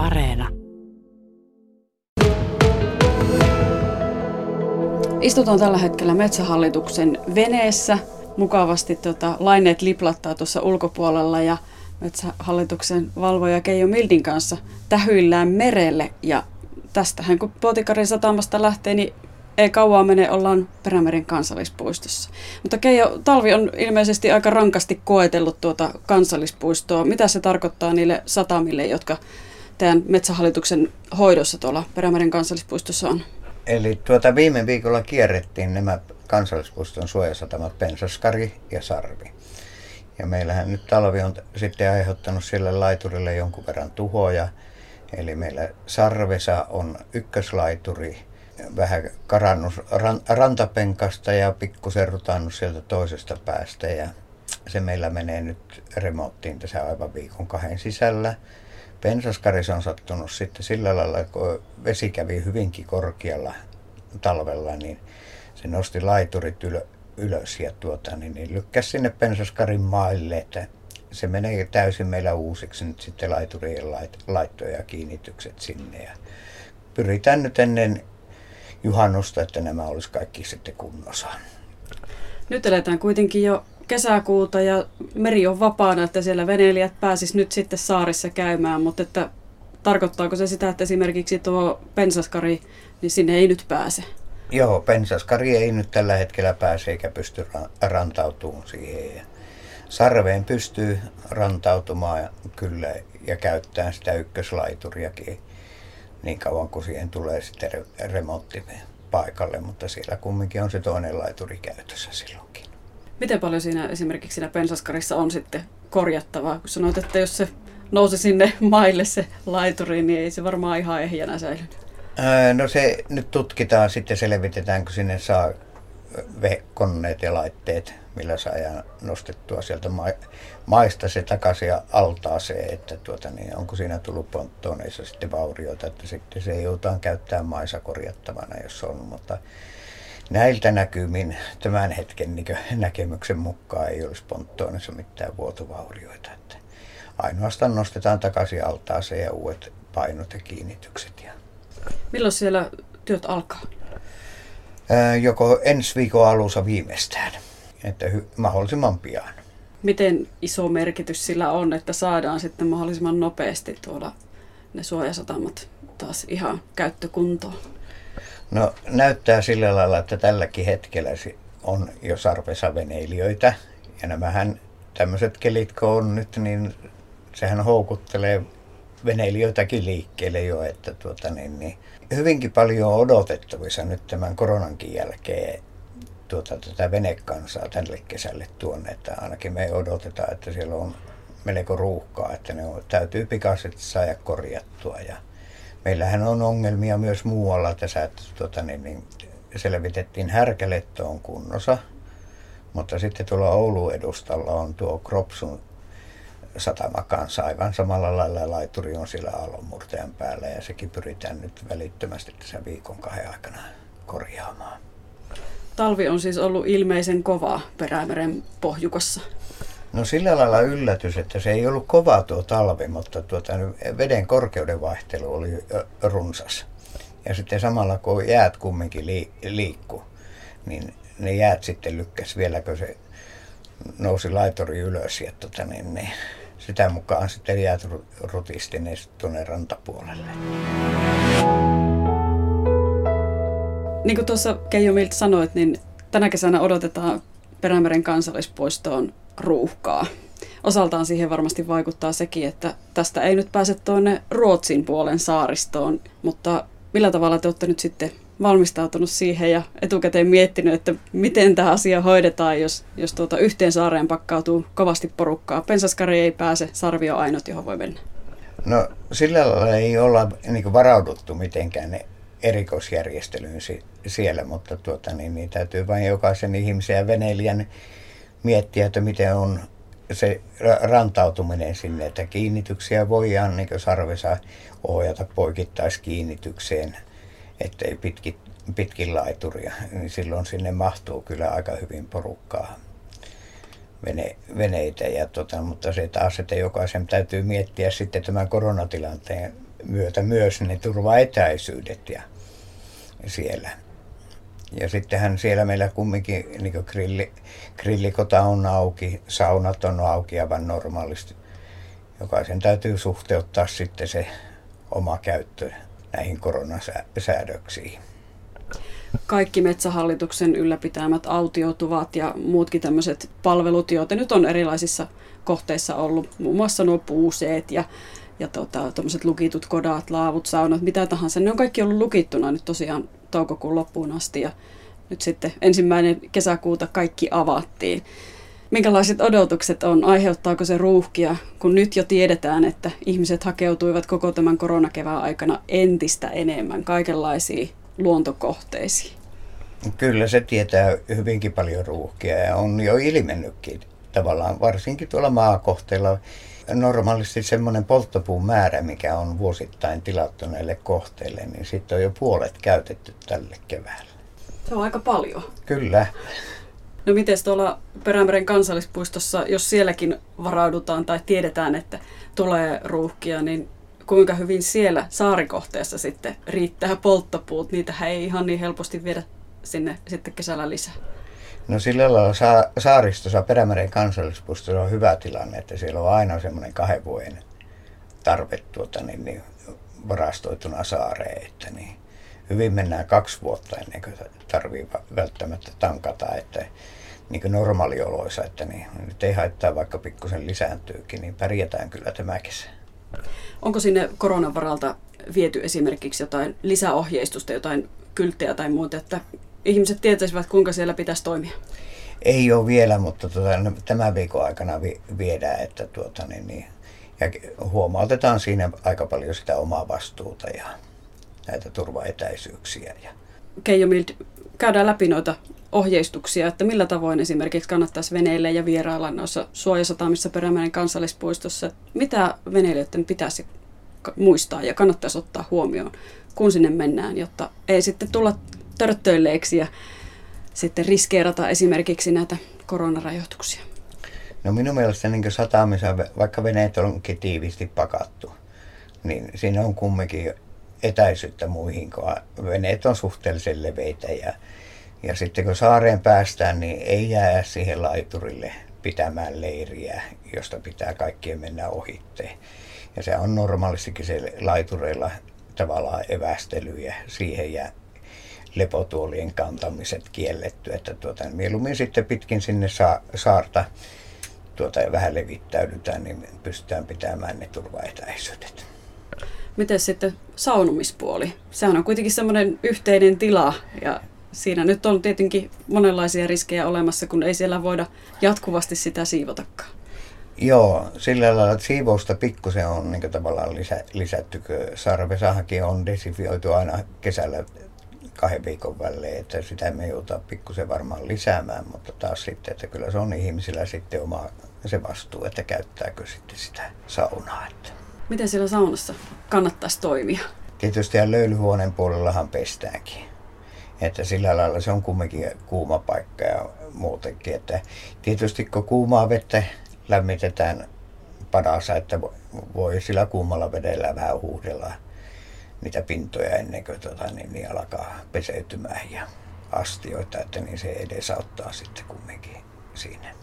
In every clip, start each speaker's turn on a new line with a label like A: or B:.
A: Areena.
B: Istutaan tällä hetkellä Metsähallituksen veneessä. Mukavasti tota, laineet liplattaa tuossa ulkopuolella ja Metsähallituksen valvoja Keijo Mildin kanssa tähyillään merelle. Ja tästähän kun Potikarin satamasta lähtee, niin ei kauaa mene, ollaan Perämeren kansallispuistossa. Mutta Keijo, talvi on ilmeisesti aika rankasti koetellut tuota kansallispuistoa. Mitä se tarkoittaa niille satamille, jotka teidän metsähallituksen hoidossa tuolla Perämeren kansallispuistossa on?
C: Eli tuota viime viikolla kierrettiin nämä kansallispuiston suojasatamat Pensaskari ja Sarvi. Ja meillähän nyt talvi on sitten aiheuttanut sille laiturille jonkun verran tuhoja. Eli meillä Sarvesa on ykköslaituri, vähän karannut rantapenkasta ja pikkusen rutannut sieltä toisesta päästä. Ja se meillä menee nyt remonttiin tässä aivan viikon kahden sisällä. Pensaskaris on sattunut sitten sillä lailla, kun vesi kävi hyvinkin korkealla talvella, niin se nosti laiturit ylö, ylös ja tuota, niin, niin lykkäsi sinne Pensaskarin maille, että se menee täysin meillä uusiksi nyt sitten laiturien lait, laittoja ja kiinnitykset sinne. Ja pyritään nyt ennen juhannusta, että nämä olisi kaikki sitten kunnossa.
B: Nyt eletään kuitenkin jo kesäkuuta ja meri on vapaana, että siellä veneilijät pääsis nyt sitten saarissa käymään, mutta että tarkoittaako se sitä, että esimerkiksi tuo pensaskari, niin sinne ei nyt pääse?
C: Joo, pensaskari ei nyt tällä hetkellä pääse eikä pysty rantautumaan siihen. Sarveen pystyy rantautumaan kyllä ja käyttää sitä ykköslaituriakin niin kauan kuin siihen tulee sitten remontti paikalle, mutta siellä kumminkin on se toinen laituri käytössä silloinkin.
B: Miten paljon siinä esimerkiksi siinä pensaskarissa on sitten korjattavaa? Kun sanoit, että jos se nousi sinne maille se laituri, niin ei se varmaan ihan ehjänä säilynyt.
C: No se nyt tutkitaan sitten, selvitetäänkö sinne saa koneet ja laitteet, millä saa nostettua sieltä maista se takaisin altaaseen, että tuota, niin onko siinä tullut ponttoneissa sitten vaurioita, että sitten se joudutaan käyttämään maisa korjattavana, jos on, mutta näiltä näkymin tämän hetken niin näkemyksen mukaan ei olisi ponttoonissa mitään vuotovaurioita. Että ainoastaan nostetaan takaisin altaaseen ja uudet painot ja kiinnitykset. Ja...
B: Milloin siellä työt alkaa?
C: joko ensi viikon alussa viimeistään, että hy- mahdollisimman pian.
B: Miten iso merkitys sillä on, että saadaan sitten mahdollisimman nopeasti tuoda ne suojasatamat taas ihan käyttökuntoon?
C: No näyttää sillä lailla, että tälläkin hetkellä on jo sarpesaveneilijöitä. Ja nämähän tämmöiset kelit, kun on nyt, niin sehän houkuttelee veneilijöitäkin liikkeelle jo, että tuota, niin, niin, hyvinkin paljon on odotettavissa nyt tämän koronankin jälkeen tuota, tätä venekansaa tälle kesälle tuonne, että ainakin me odotetaan, että siellä on melko ruuhkaa, että ne on, täytyy pikaisesti saada korjattua ja meillähän on ongelmia myös muualla tässä, että tuota, niin, niin, selvitettiin Härkäletto on kunnossa, mutta sitten tuolla Oulun edustalla on tuo Kropsun satama kanssa aivan samalla lailla laituri on siellä aallonmurtajan päällä ja sekin pyritään nyt välittömästi tässä viikon kahden aikana korjaamaan.
B: Talvi on siis ollut ilmeisen kova Perämeren pohjukassa.
C: No sillä lailla yllätys, että se ei ollut kova tuo talvi, mutta tuota, veden korkeuden vaihtelu oli runsas. Ja sitten samalla kun jäät kumminkin liikkuu, niin ne jäät sitten lykkäs vielä, kun se nousi laitori ylös ja tuota, niin, niin, sitä mukaan sitten jäät rutisti ne tuonne rantapuolelle.
B: Niin kuin tuossa Keijo Miltä sanoit, niin tänä kesänä odotetaan Perämeren kansallispuistoon ruuhkaa. Osaltaan siihen varmasti vaikuttaa sekin, että tästä ei nyt pääse tuonne Ruotsin puolen saaristoon, mutta millä tavalla te olette nyt sitten valmistautunut siihen ja etukäteen miettinyt, että miten tämä asia hoidetaan, jos, jos tuota yhteen saareen pakkautuu kovasti porukkaa. Pensaskari ei pääse, Sarvi on ainut, johon voi mennä.
C: No sillä lailla ei olla niin varauduttu mitenkään erikoisjärjestelyyn siellä, mutta tuota, niin, niin täytyy vain jokaisen ihmisen ja veneilijän miettiä, että miten on se rantautuminen sinne, että kiinnityksiä voidaan niin sarvesa ohjata poikittaiskiinnitykseen, ettei pitkin, pitkin laituria, niin silloin sinne mahtuu kyllä aika hyvin porukkaa vene, veneitä. Ja tota, mutta se taas, että jokaisen täytyy miettiä sitten tämän koronatilanteen myötä myös ne turvaetäisyydet ja siellä. Ja sittenhän siellä meillä kumminkin niin grilli, grillikota on auki, saunat on auki aivan normaalisti. Jokaisen täytyy suhteuttaa sitten se oma käyttö näihin koronasäädöksiin.
B: Kaikki Metsähallituksen ylläpitämät autiotuvat ja muutkin tämmöiset palvelut, joita nyt on erilaisissa kohteissa ollut, muun muassa nuo puuseet ja, ja tota, lukitut kodat, laavut, saunat, mitä tahansa. Ne on kaikki ollut lukittuna nyt tosiaan toukokuun loppuun asti ja nyt sitten ensimmäinen kesäkuuta kaikki avattiin. Minkälaiset odotukset on? Aiheuttaako se ruuhkia, kun nyt jo tiedetään, että ihmiset hakeutuivat koko tämän koronakevään aikana entistä enemmän kaikenlaisiin luontokohteisiin?
C: Kyllä se tietää hyvinkin paljon ruuhkia ja on jo ilmennytkin tavallaan, varsinkin tuolla maakohteilla. Normaalisti semmoinen polttopuun määrä, mikä on vuosittain tilattu näille kohteille, niin sitten on jo puolet käytetty tälle keväällä.
B: Se on aika paljon.
C: Kyllä.
B: No miten tuolla Perämeren kansallispuistossa, jos sielläkin varaudutaan tai tiedetään, että tulee ruuhkia, niin kuinka hyvin siellä saarikohteessa sitten riittää polttopuut? Niitä ei ihan niin helposti viedä sinne sitten kesällä lisää.
C: No sillä lailla sa- saaristossa Perämeren kansallispuistossa on hyvä tilanne, että siellä on aina semmoinen kahden vuoden tarve tuota, niin, niin, varastoituna saareen, että niin, hyvin mennään kaksi vuotta ennen kuin tarvii välttämättä tankata, että niin kuin normaalioloissa, että niin, nyt ei haittaa vaikka pikkusen lisääntyykin, niin pärjätään kyllä tämä kesä.
B: Onko sinne koronan varalta viety esimerkiksi jotain lisäohjeistusta, jotain kylttejä tai muuta, että ihmiset tietäisivät, kuinka siellä pitäisi toimia?
C: Ei ole vielä, mutta tuota, no, tämän viikon aikana vi, viedään, että tuota, niin, niin, ja huomautetaan siinä aika paljon sitä omaa vastuuta ja näitä turvaetäisyyksiä. Ja...
B: Keijo Mild, käydään läpi noita ohjeistuksia, että millä tavoin esimerkiksi kannattaisi veneille ja vierailla noissa suojasatamissa Perämeren kansallispuistossa. Mitä veneilijöiden pitäisi muistaa ja kannattaisi ottaa huomioon, kun sinne mennään, jotta ei sitten tulla törttöilleeksi ja sitten riskeerata esimerkiksi näitä koronarajoituksia?
C: No minun mielestä niin satamissa, vaikka veneet onkin tiiviisti pakattu, niin siinä on kumminkin etäisyyttä muihin, kun veneet on suhteellisen leveitä ja, ja sitten kun saareen päästään, niin ei jää siihen laiturille pitämään leiriä, josta pitää kaikkien mennä ohitte. Ja se on normaalistikin se laitureilla tavallaan evästelyjä siihen ja lepotuolien kantamiset kielletty, että tuota, mieluummin sitten pitkin sinne sa- saarta tuota, vähän levittäydytään, niin pystytään pitämään ne turvaetäisyydet.
B: Miten sitten saunomispuoli? Sehän on kuitenkin semmoinen yhteinen tila ja siinä nyt on tietenkin monenlaisia riskejä olemassa, kun ei siellä voida jatkuvasti sitä siivotakaan.
C: Joo, sillä lailla, että siivousta pikkusen on niin tavallaan lisä, lisätty. Sarvesahakin on desifioitu aina kesällä kahden viikon välein, että sitä me joutaa pikkusen varmaan lisäämään, mutta taas sitten, että kyllä se on ihmisillä sitten oma se vastuu, että käyttääkö sitten sitä saunaa. Että.
B: Miten siellä saunassa kannattaisi toimia?
C: Tietysti ja löylyhuoneen puolellahan pestäänkin. Että sillä lailla se on kumminkin kuuma paikka ja muutenkin. Että tietysti kun kuumaa vettä lämmitetään padassa, että voi sillä kuumalla vedellä vähän huudella niitä pintoja ennen kuin tota, niin, niin alkaa peseytymään ja astioita, että niin se edesauttaa sitten kumminkin siinä.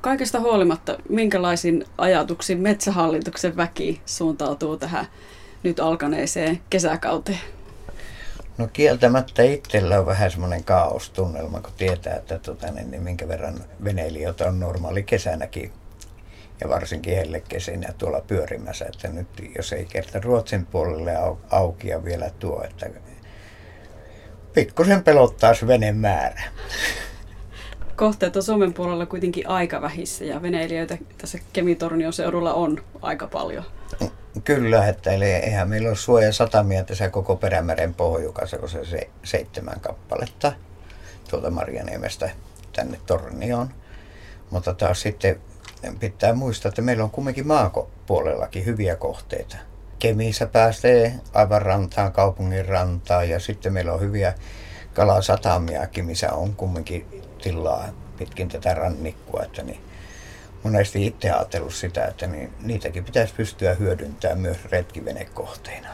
B: Kaikesta huolimatta, minkälaisin ajatuksiin metsähallituksen väki suuntautuu tähän nyt alkaneeseen kesäkauteen?
C: No kieltämättä itsellä on vähän semmoinen kaostunnelma, kun tietää, että tota, niin, niin minkä verran veneilijöitä on normaali kesänäkin ja varsinkin hellekesinä tuolla pyörimässä, että nyt jos ei kerta Ruotsin puolelle auki ja vielä tuo, että pikkusen pelottaisi veneen määrä.
B: Kohteet on Suomen puolella kuitenkin aika vähissä ja veneilijöitä tässä Kemitornion seudulla on aika paljon.
C: Kyllä, että eli eihän meillä ole suoja satamia tässä koko Perämeren pohjukassa, kun se, se seitsemän kappaletta tuolta Marjaniemestä tänne Tornioon. Mutta taas sitten pitää muistaa, että meillä on kumminkin maapuolellakin hyviä kohteita. Kemissä pääsee aivan rantaan, kaupungin rantaan ja sitten meillä on hyviä kalasatamiakin, missä on kumminkin tilaa pitkin tätä rannikkoa. Että niin. monesti itse ajatellut sitä, että niin, niitäkin pitäisi pystyä hyödyntämään myös retkivenekohteina.